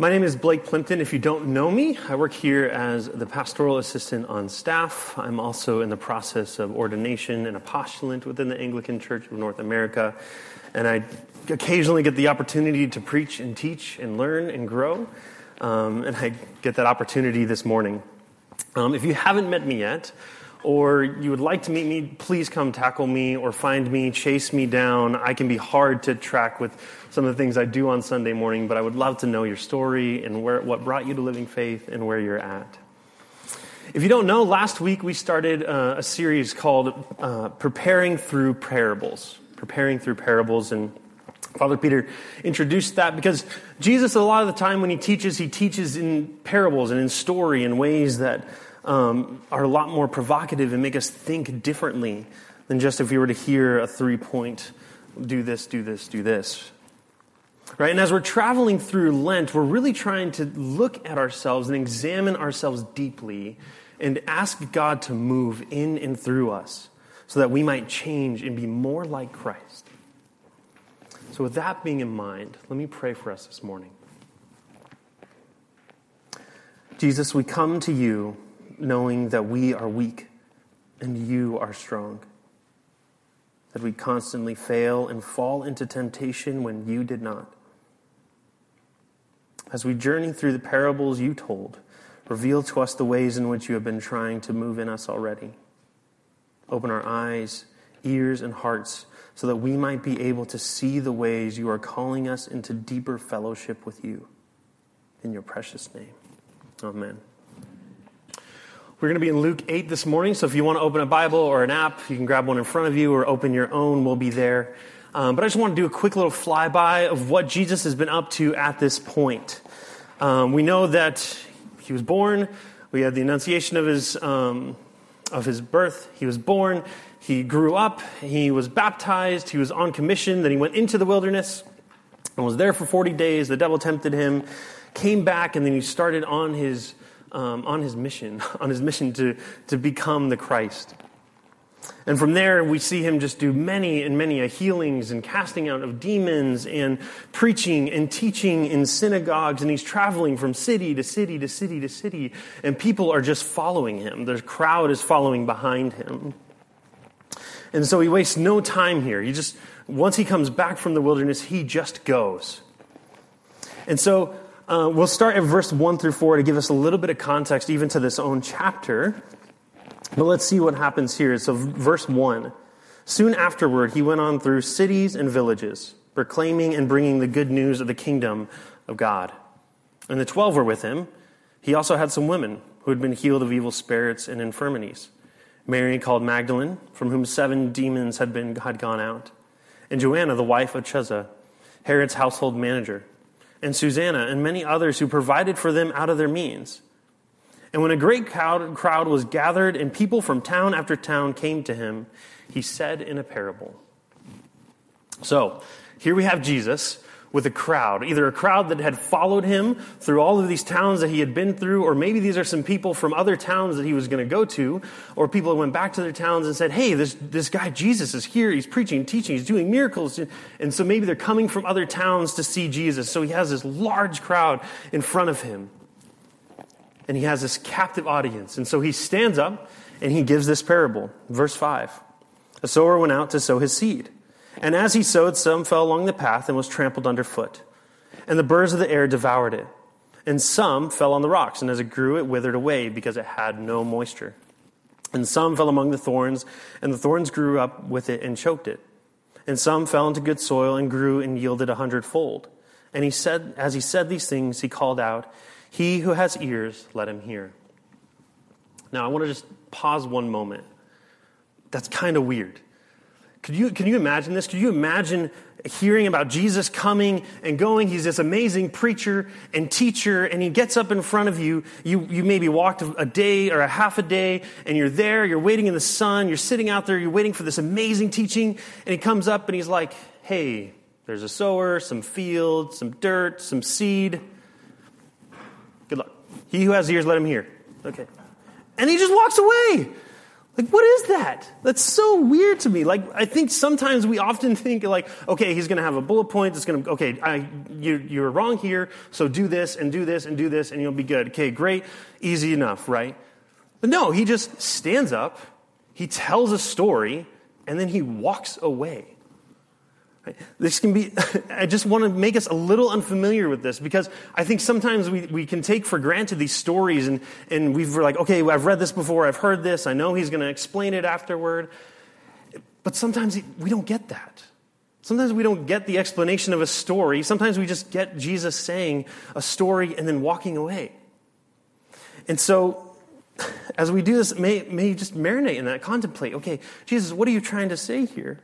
My name is Blake Plimpton. If you don't know me, I work here as the pastoral assistant on staff. I'm also in the process of ordination and a postulant within the Anglican Church of North America. And I occasionally get the opportunity to preach and teach and learn and grow. Um, and I get that opportunity this morning. Um, if you haven't met me yet, or you would like to meet me, please come tackle me or find me, chase me down. I can be hard to track with some of the things I do on Sunday morning, but I would love to know your story and where, what brought you to living faith and where you're at. If you don't know, last week we started uh, a series called uh, Preparing Through Parables. Preparing Through Parables. And Father Peter introduced that because Jesus, a lot of the time when he teaches, he teaches in parables and in story in ways that um, are a lot more provocative and make us think differently than just if we were to hear a three point do this, do this, do this. Right? And as we're traveling through Lent, we're really trying to look at ourselves and examine ourselves deeply and ask God to move in and through us so that we might change and be more like Christ. So, with that being in mind, let me pray for us this morning. Jesus, we come to you knowing that we are weak and you are strong. That we constantly fail and fall into temptation when you did not. As we journey through the parables you told, reveal to us the ways in which you have been trying to move in us already. Open our eyes, ears, and hearts so that we might be able to see the ways you are calling us into deeper fellowship with you. In your precious name. Amen. We're going to be in Luke 8 this morning, so if you want to open a Bible or an app, you can grab one in front of you or open your own. We'll be there. Um, but I just want to do a quick little flyby of what Jesus has been up to at this point. Um, we know that he was born. We had the annunciation of his, um, of his birth. He was born. He grew up. He was baptized. He was on commission. Then he went into the wilderness and was there for 40 days. The devil tempted him, came back, and then he started on his um, on his mission, on his mission to, to become the Christ. And from there, we see him just do many and many healings and casting out of demons and preaching and teaching in synagogues. And he's traveling from city to city to city to city. And people are just following him. The crowd is following behind him. And so he wastes no time here. He just, once he comes back from the wilderness, he just goes. And so uh, we'll start at verse 1 through 4 to give us a little bit of context, even to this own chapter. But let's see what happens here. So, verse 1 Soon afterward, he went on through cities and villages, proclaiming and bringing the good news of the kingdom of God. And the twelve were with him. He also had some women who had been healed of evil spirits and infirmities. Mary called Magdalene, from whom seven demons had, been, had gone out, and Joanna, the wife of Chuza, Herod's household manager and Susanna and many others who provided for them out of their means. And when a great crowd, was gathered and people from town after town came to him, he said in a parable. So, here we have Jesus with a crowd, either a crowd that had followed him through all of these towns that he had been through, or maybe these are some people from other towns that he was going to go to, or people that went back to their towns and said, Hey, this, this guy Jesus is here. He's preaching, teaching, he's doing miracles. And so maybe they're coming from other towns to see Jesus. So he has this large crowd in front of him. And he has this captive audience. And so he stands up and he gives this parable. Verse 5 A sower went out to sow his seed. And as he sowed, some fell along the path and was trampled underfoot. And the birds of the air devoured it. And some fell on the rocks, and as it grew, it withered away because it had no moisture. And some fell among the thorns, and the thorns grew up with it and choked it. And some fell into good soil and grew and yielded a hundredfold. And he said, as he said these things, he called out, He who has ears, let him hear. Now, I want to just pause one moment. That's kind of weird. Could you, can you imagine this? Could you imagine hearing about Jesus coming and going? He's this amazing preacher and teacher, and he gets up in front of you. You, you maybe walked a day or a half a day, and you're there, you're waiting in the sun, you're sitting out there, you're waiting for this amazing teaching, and he comes up and he's like, hey, there's a sower, some field, some dirt, some seed. Good luck. He who has ears, let him hear. Okay. And he just walks away. Like, what is that? That's so weird to me. Like, I think sometimes we often think, like, okay, he's going to have a bullet point. It's going to, okay, I, you, you're wrong here, so do this and do this and do this, and you'll be good. Okay, great, easy enough, right? But no, he just stands up, he tells a story, and then he walks away. This can be, I just want to make us a little unfamiliar with this because I think sometimes we, we can take for granted these stories and, and we've like, okay, I've read this before, I've heard this, I know he's going to explain it afterward. But sometimes we don't get that. Sometimes we don't get the explanation of a story. Sometimes we just get Jesus saying a story and then walking away. And so, as we do this, may, may just marinate in that, contemplate, okay, Jesus, what are you trying to say here?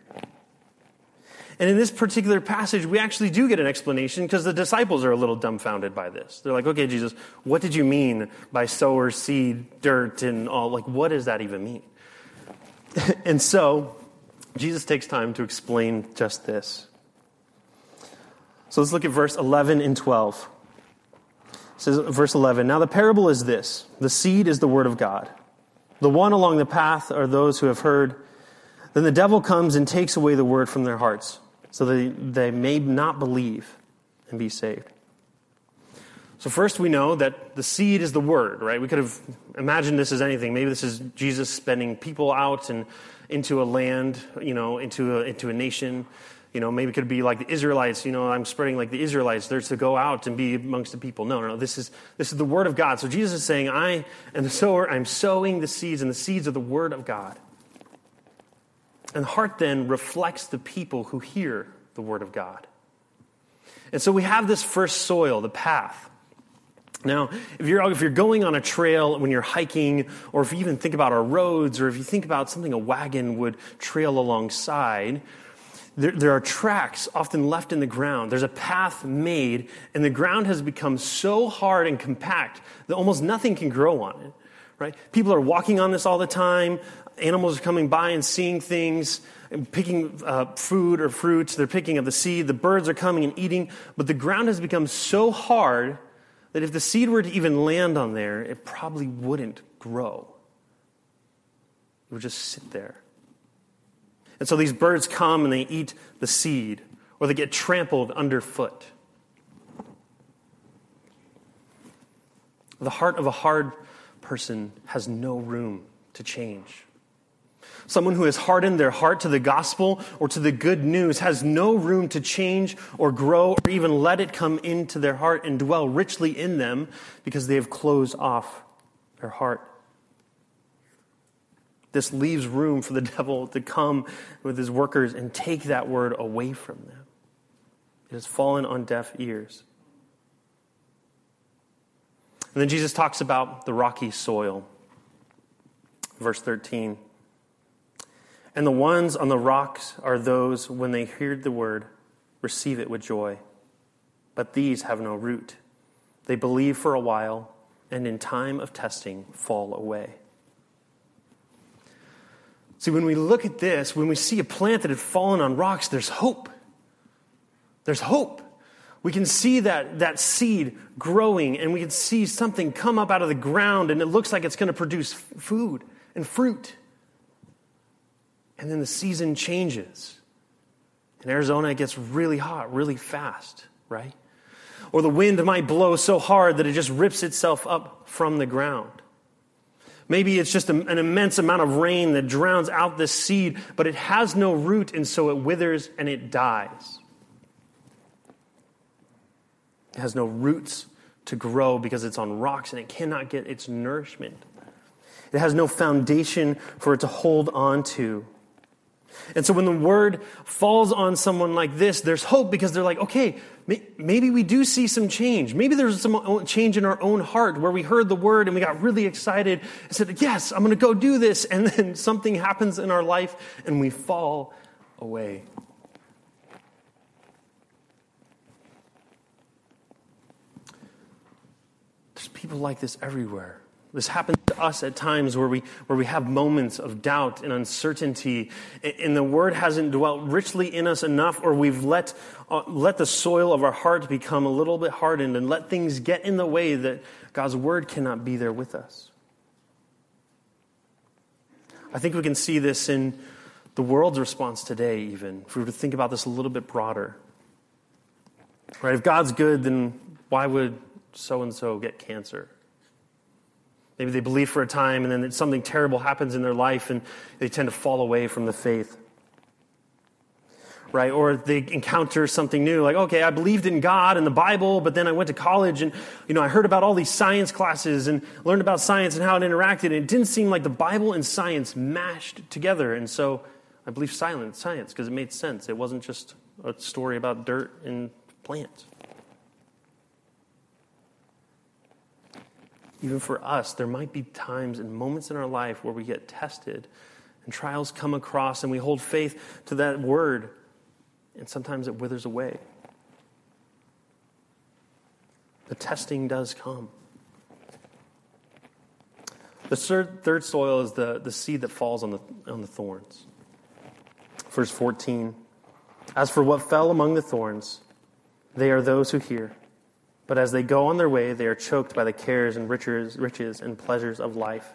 And in this particular passage, we actually do get an explanation because the disciples are a little dumbfounded by this. They're like, okay, Jesus, what did you mean by sower, seed, dirt, and all? Like, what does that even mean? and so, Jesus takes time to explain just this. So let's look at verse 11 and 12. It says, verse 11 Now the parable is this the seed is the word of God. The one along the path are those who have heard. Then the devil comes and takes away the word from their hearts so that they may not believe and be saved. So, first, we know that the seed is the word, right? We could have imagined this as anything. Maybe this is Jesus spending people out and into a land, you know, into a, into a nation. You know, maybe it could be like the Israelites, you know, I'm spreading like the Israelites. They're to go out and be amongst the people. No, no, no. This is, this is the word of God. So Jesus is saying, I am the sower, I'm sowing the seeds, and the seeds are the word of God. And the heart then reflects the people who hear the word of God. And so we have this first soil, the path. Now, if you're, if you're going on a trail when you're hiking, or if you even think about our roads, or if you think about something a wagon would trail alongside, there, there, are tracks often left in the ground. There's a path made, and the ground has become so hard and compact that almost nothing can grow on it. Right? People are walking on this all the time animals are coming by and seeing things, and picking uh, food or fruits. They're picking up the seed. The birds are coming and eating. But the ground has become so hard that if the seed were to even land on there, it probably wouldn't grow. It would just sit there. And so these birds come and they eat the seed, or they get trampled underfoot. The heart of a hard person has no room to change. Someone who has hardened their heart to the gospel or to the good news has no room to change or grow or even let it come into their heart and dwell richly in them because they have closed off their heart. This leaves room for the devil to come with his workers and take that word away from them. It has fallen on deaf ears. And then Jesus talks about the rocky soil. Verse 13. And the ones on the rocks are those, when they hear the word, receive it with joy. But these have no root. They believe for a while, and in time of testing, fall away. See, when we look at this, when we see a plant that had fallen on rocks, there's hope. There's hope. We can see that, that seed growing, and we can see something come up out of the ground, and it looks like it's going to produce food and fruit. And then the season changes. In Arizona, it gets really hot really fast, right? Or the wind might blow so hard that it just rips itself up from the ground. Maybe it's just an immense amount of rain that drowns out the seed, but it has no root, and so it withers and it dies. It has no roots to grow because it's on rocks and it cannot get its nourishment. It has no foundation for it to hold on to. And so when the word falls on someone like this, there's hope because they're like, okay, maybe we do see some change. Maybe there's some change in our own heart where we heard the word and we got really excited and said, yes, I'm going to go do this. And then something happens in our life and we fall away. There's people like this everywhere. This happens to us at times where we, where we have moments of doubt and uncertainty, and the word hasn't dwelt richly in us enough, or we've let, uh, let the soil of our heart become a little bit hardened and let things get in the way that God's word cannot be there with us. I think we can see this in the world's response today, even, if we were to think about this a little bit broader. Right? If God's good, then why would so and so get cancer? Maybe they believe for a time and then something terrible happens in their life and they tend to fall away from the faith. Right? Or they encounter something new, like, okay, I believed in God and the Bible, but then I went to college and, you know, I heard about all these science classes and learned about science and how it interacted, and it didn't seem like the Bible and science mashed together. And so I believed silent science because it made sense. It wasn't just a story about dirt and plants. Even for us, there might be times and moments in our life where we get tested and trials come across and we hold faith to that word, and sometimes it withers away. The testing does come. The third, soil is the, the seed that falls on the, on the thorns. Verse 14 As for what fell among the thorns, they are those who hear. But as they go on their way, they are choked by the cares and riches, riches and pleasures of life,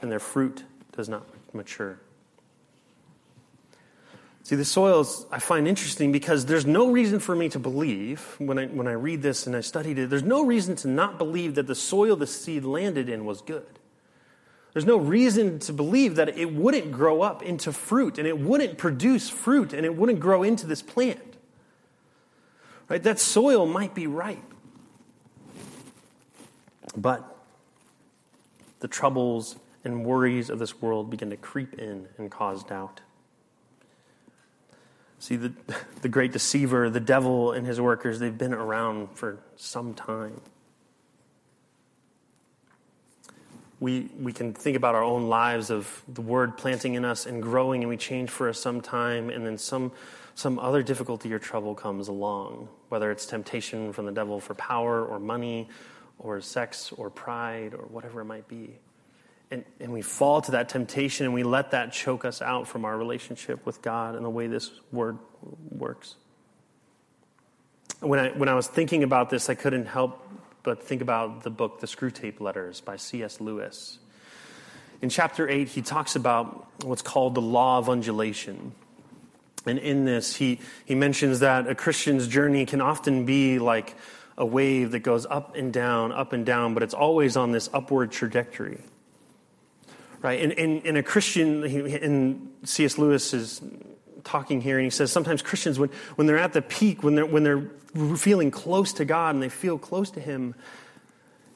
and their fruit does not mature. See, the soils I find interesting because there's no reason for me to believe, when I, when I read this and I studied it, there's no reason to not believe that the soil the seed landed in was good. There's no reason to believe that it wouldn't grow up into fruit and it wouldn't produce fruit and it wouldn't grow into this plant. Right? That soil might be right. But the troubles and worries of this world begin to creep in and cause doubt. See, the, the great deceiver, the devil and his workers, they've been around for some time. We, we can think about our own lives of the word planting in us and growing, and we change for some time, and then some, some other difficulty or trouble comes along, whether it's temptation from the devil for power or money or sex or pride or whatever it might be. And, and we fall to that temptation and we let that choke us out from our relationship with God and the way this word works. When I, when I was thinking about this, I couldn't help but think about the book, The Screwtape Letters by C.S. Lewis. In chapter 8, he talks about what's called the law of undulation. And in this, he, he mentions that a Christian's journey can often be like a wave that goes up and down, up and down, but it's always on this upward trajectory. Right? And in, a Christian, in C.S. Lewis is talking here, and he says sometimes Christians, when, when they're at the peak, when they're, when they're feeling close to God and they feel close to Him,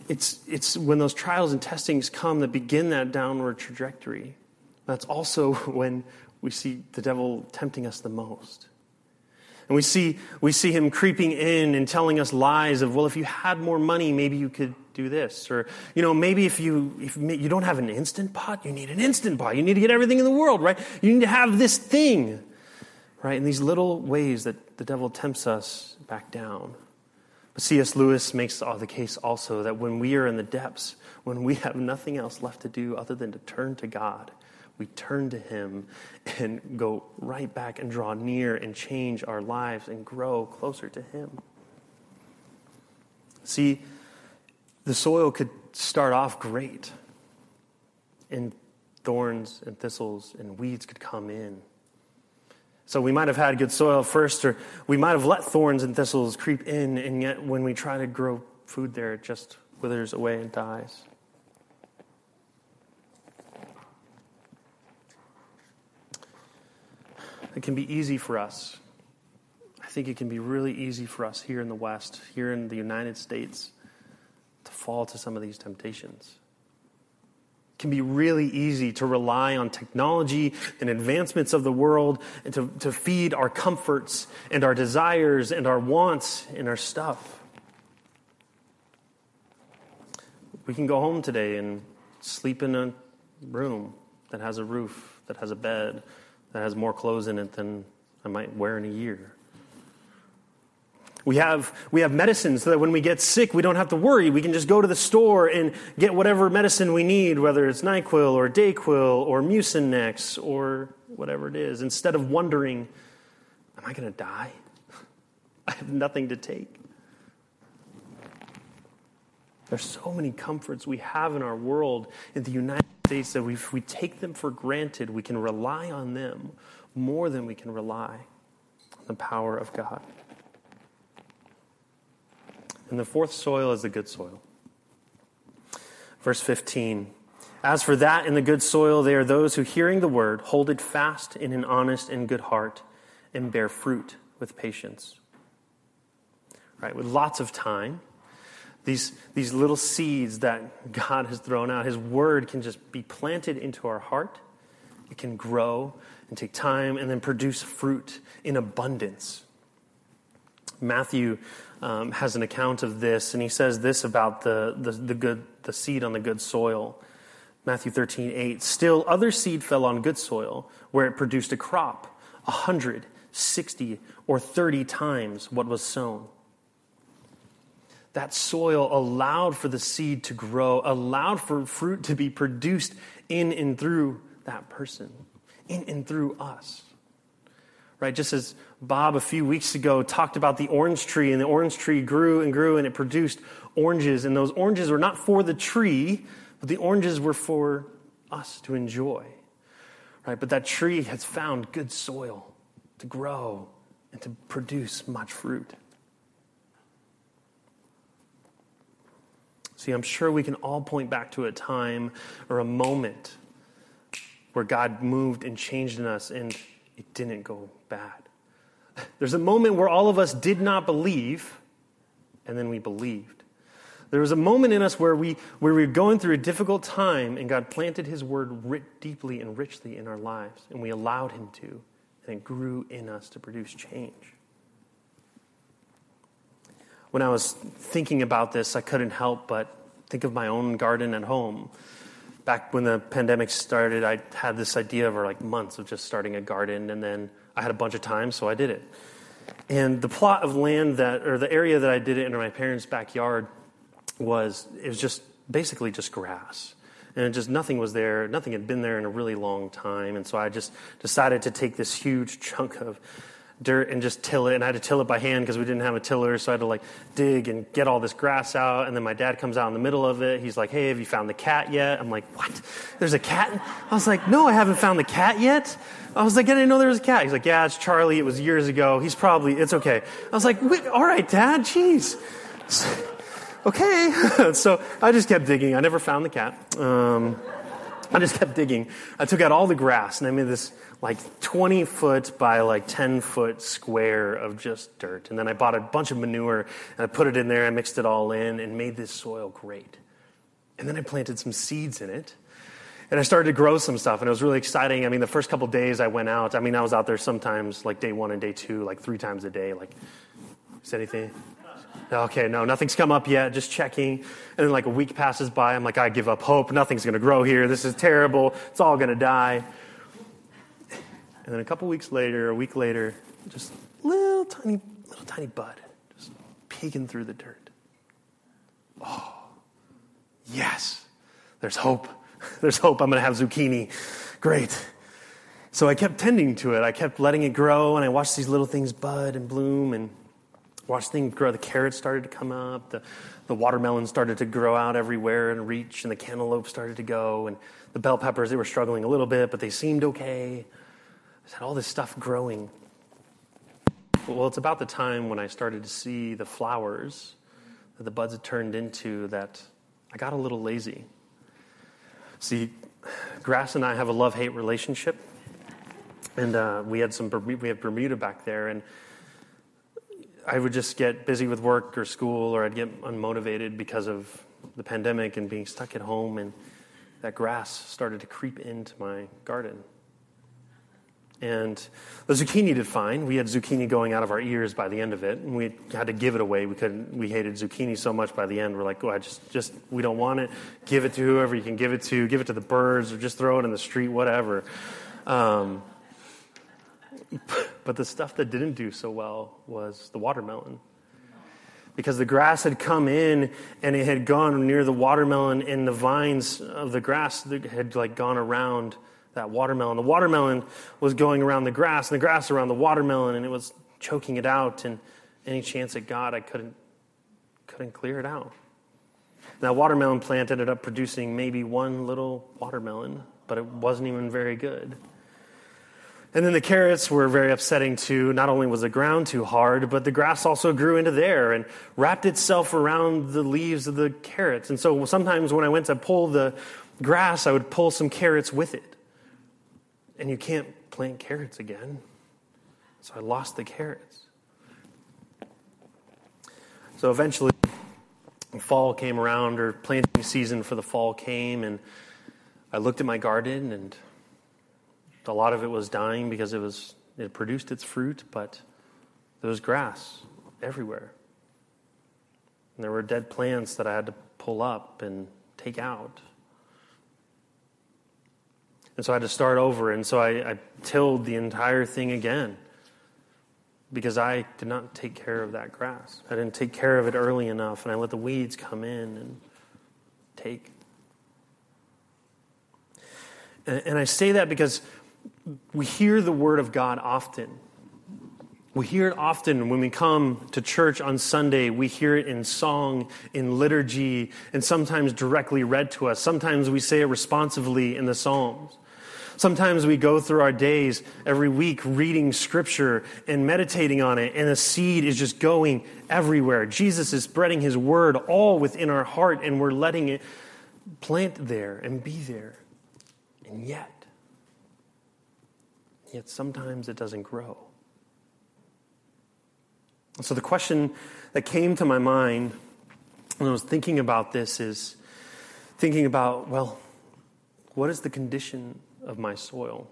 it's, it's when those trials and testings come that begin that downward trajectory. That's also when we see the devil tempting us the most. And we see, we see him creeping in and telling us lies of, well, if you had more money, maybe you could do this. Or, you know, maybe if you, if you don't have an instant pot, you need an instant pot. You need to get everything in the world, right? You need to have this thing, right? In these little ways that the devil tempts us back down. But C.S. Lewis makes the case also that when we are in the depths, when we have nothing else left to do other than to turn to God, we turn to Him and go right back and draw near and change our lives and grow closer to Him. See, the soil could start off great, and thorns and thistles and weeds could come in. So we might have had good soil first, or we might have let thorns and thistles creep in, and yet when we try to grow food there, it just withers away and dies. It can be easy for us. I think it can be really easy for us here in the West, here in the United States, to fall to some of these temptations. It can be really easy to rely on technology and advancements of the world and to, to feed our comforts and our desires and our wants and our stuff. We can go home today and sleep in a room that has a roof, that has a bed, that has more clothes in it than I might wear in a year. We have, we have medicine so that when we get sick, we don't have to worry. We can just go to the store and get whatever medicine we need, whether it's NyQuil or Dayquil or Mucinex or whatever it is, instead of wondering, am I going to die? I have nothing to take. There's so many comforts we have in our world in the United states that if we take them for granted, we can rely on them more than we can rely on the power of God. And the fourth soil is the good soil. Verse 15 As for that in the good soil, they are those who, hearing the word, hold it fast in an honest and good heart and bear fruit with patience. Right, with lots of time. These, these little seeds that God has thrown out, His word can just be planted into our heart. It can grow and take time and then produce fruit in abundance. Matthew um, has an account of this, and he says this about the, the, the, good, the seed on the good soil. Matthew 13, 8. Still, other seed fell on good soil, where it produced a crop, a hundred, sixty, or thirty times what was sown. That soil allowed for the seed to grow, allowed for fruit to be produced in and through that person, in and through us right? Just as Bob a few weeks ago talked about the orange tree, and the orange tree grew and grew and it produced oranges, and those oranges were not for the tree, but the oranges were for us to enjoy, right? But that tree has found good soil to grow and to produce much fruit. See, I'm sure we can all point back to a time or a moment where God moved and changed in us and it didn't go bad. There's a moment where all of us did not believe, and then we believed. There was a moment in us where we, where we were going through a difficult time, and God planted His word deeply and richly in our lives, and we allowed Him to, and it grew in us to produce change. When I was thinking about this, I couldn't help but think of my own garden at home back when the pandemic started, I had this idea for like months of just starting a garden, and then I had a bunch of time, so I did it. And the plot of land that, or the area that I did it in my parents' backyard was, it was just basically just grass. And just nothing was there, nothing had been there in a really long time. And so I just decided to take this huge chunk of dirt and just till it. And I had to till it by hand because we didn't have a tiller. So I had to like dig and get all this grass out. And then my dad comes out in the middle of it. He's like, Hey, have you found the cat yet? I'm like, What? There's a cat? I was like, No, I haven't found the cat yet. I was like, I didn't know there was a cat. He's like, Yeah, it's Charlie. It was years ago. He's probably, it's okay. I was like, All right, dad, jeez. okay. so I just kept digging. I never found the cat. Um, I just kept digging. I took out all the grass and I made this like 20 foot by like 10 foot square of just dirt. And then I bought a bunch of manure and I put it in there. I mixed it all in and made this soil great. And then I planted some seeds in it. And I started to grow some stuff, and it was really exciting. I mean, the first couple days I went out, I mean, I was out there sometimes like day one and day two, like three times a day. Like, is anything? Okay, no, nothing's come up yet, just checking. And then like a week passes by, I'm like, I give up hope. Nothing's going to grow here. This is terrible. It's all going to die. And then a couple weeks later, a week later, just little tiny, little tiny bud, just peeking through the dirt. Oh, yes, there's hope. There's hope. I'm going to have zucchini. Great. So I kept tending to it. I kept letting it grow, and I watched these little things bud and bloom and watched things grow. The carrots started to come up. The, the watermelon started to grow out everywhere and reach, and the cantaloupe started to go. And the bell peppers, they were struggling a little bit, but they seemed okay. Had all this stuff growing. Well, it's about the time when I started to see the flowers that the buds had turned into that I got a little lazy. See, Grass and I have a love hate relationship. And uh, we had some we have Bermuda back there, and I would just get busy with work or school, or I'd get unmotivated because of the pandemic and being stuck at home, and that grass started to creep into my garden. And the zucchini did fine. We had zucchini going out of our ears by the end of it, and we had to give it away. We couldn't. We hated zucchini so much by the end. We're like, "Go ahead, just, just we don't want it. Give it to whoever you can give it to. Give it to the birds, or just throw it in the street, whatever." Um, but the stuff that didn't do so well was the watermelon, because the grass had come in and it had gone near the watermelon, and the vines of the grass had like gone around that watermelon. The watermelon was going around the grass, and the grass around the watermelon, and it was choking it out. And any chance it got, I couldn't couldn't clear it out. that watermelon plant ended up producing maybe one little watermelon, but it wasn't even very good. And then the carrots were very upsetting too. Not only was the ground too hard, but the grass also grew into there and wrapped itself around the leaves of the carrots. And so sometimes when I went to pull the grass, I would pull some carrots with it. And you can't plant carrots again. So I lost the carrots. So eventually, fall came around, or planting season for the fall came, and I looked at my garden, and a lot of it was dying because it was it produced its fruit, but there was grass everywhere. And there were dead plants that I had to pull up and take out. And so I had to start over. And so I, I tilled the entire thing again because I did not take care of that grass. I didn't take care of it early enough, and I let the weeds come in and take. And, and I say that because we hear the word of God often. We hear it often when we come to church on Sunday. We hear it in song, in liturgy, and sometimes directly read to us. Sometimes we say it responsively in the Psalms. Sometimes we go through our days every week reading scripture and meditating on it, and the seed is just going everywhere. Jesus is spreading his word all within our heart, and we're letting it plant there and be there. And yet, yet sometimes it doesn't grow. So the question that came to my mind when I was thinking about this is thinking about, well, what is the condition of my soil?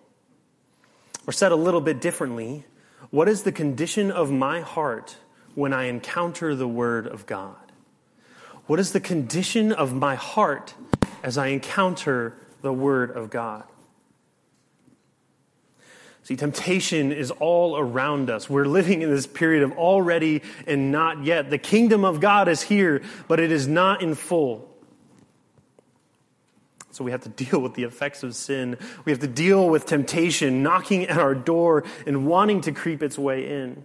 Or said a little bit differently, what is the condition of my heart when I encounter the Word of God? What is the condition of my heart as I encounter the Word of God? See, temptation is all around us. We're living in this period of already and not yet. The kingdom of God is here, but it is not in full. So we have to deal with the effects of sin. We have to deal with temptation knocking at our door and wanting to creep its way in.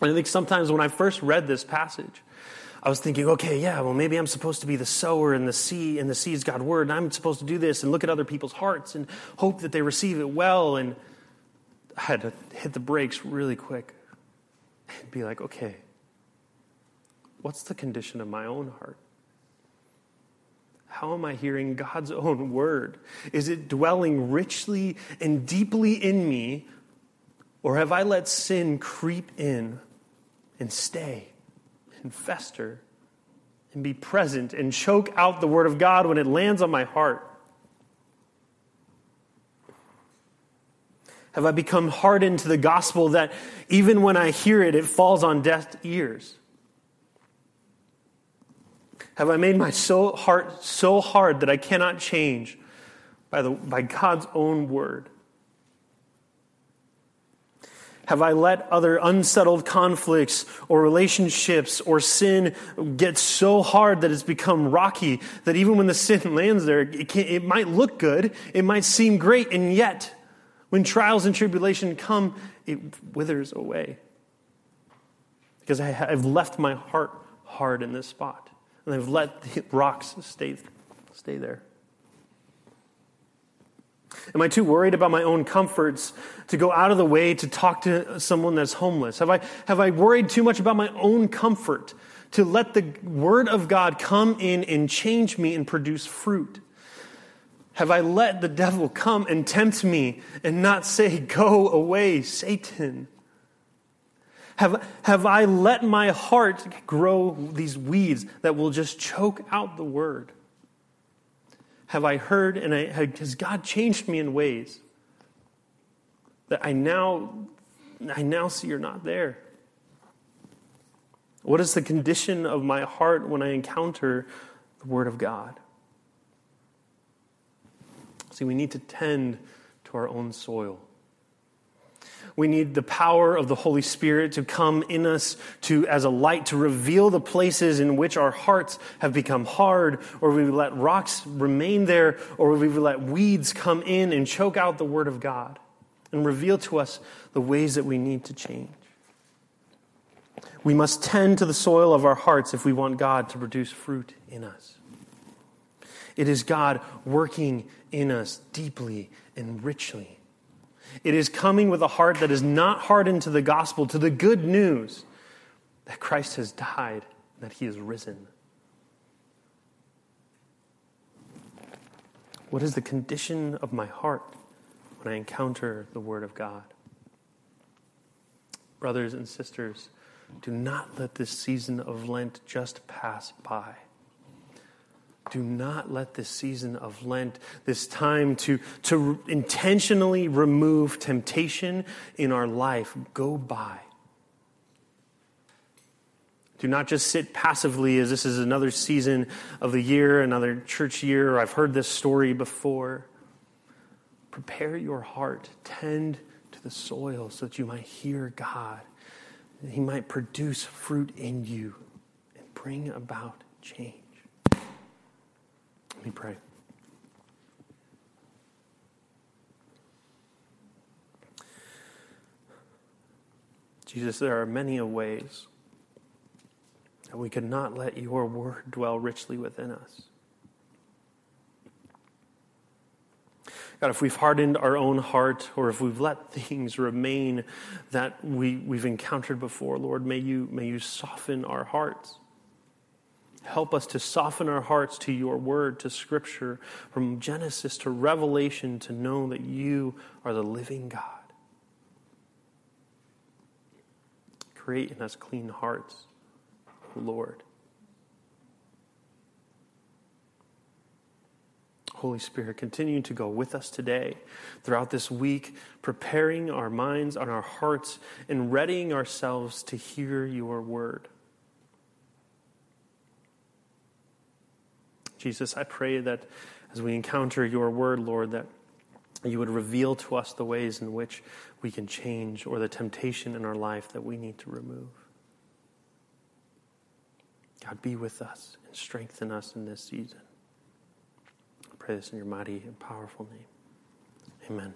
And I think sometimes when I first read this passage, I was thinking, okay, yeah, well, maybe I'm supposed to be the sower in the seed, and the seed's God's word, and I'm supposed to do this and look at other people's hearts and hope that they receive it well. And I had to hit the brakes really quick and be like, okay, what's the condition of my own heart? How am I hearing God's own word? Is it dwelling richly and deeply in me, or have I let sin creep in and stay and fester and be present and choke out the word of God when it lands on my heart? Have I become hardened to the gospel that even when I hear it, it falls on deaf ears? Have I made my so heart so hard that I cannot change by, the, by God's own word? Have I let other unsettled conflicts or relationships or sin get so hard that it's become rocky that even when the sin lands there, it, it might look good, it might seem great, and yet, when trials and tribulation come, it withers away. Because I have left my heart hard in this spot and they've let the rocks stay, stay there. Am I too worried about my own comforts to go out of the way to talk to someone that's homeless? Have I, have I worried too much about my own comfort to let the Word of God come in and change me and produce fruit? Have I let the devil come and tempt me and not say, Go away, Satan? Have, have I let my heart grow these weeds that will just choke out the word? Have I heard and I, has God changed me in ways that I now, I now see you're not there? What is the condition of my heart when I encounter the Word of God? See, we need to tend to our own soil. We need the power of the Holy Spirit to come in us to, as a light to reveal the places in which our hearts have become hard, or we let rocks remain there, or we let weeds come in and choke out the Word of God and reveal to us the ways that we need to change. We must tend to the soil of our hearts if we want God to produce fruit in us. It is God working in us deeply and richly. It is coming with a heart that is not hardened to the gospel, to the good news that Christ has died, that he is risen. What is the condition of my heart when I encounter the Word of God? Brothers and sisters, do not let this season of Lent just pass by. Do not let this season of Lent, this time to, to intentionally remove temptation in our life, go by. Do not just sit passively as this is another season of the year, another church year. I've heard this story before. Prepare your heart, tend to the soil so that you might hear God, that He might produce fruit in you and bring about change. Let me pray. Jesus, there are many ways that we could not let your word dwell richly within us. God, if we've hardened our own heart or if we've let things remain that we, we've encountered before, Lord, may you, may you soften our hearts. Help us to soften our hearts to your word, to scripture, from Genesis to Revelation, to know that you are the living God. Create in us clean hearts Lord. Holy Spirit, continue to go with us today, throughout this week, preparing our minds and our hearts and readying ourselves to hear your word. Jesus, I pray that as we encounter your word, Lord, that you would reveal to us the ways in which we can change or the temptation in our life that we need to remove. God, be with us and strengthen us in this season. I pray this in your mighty and powerful name. Amen.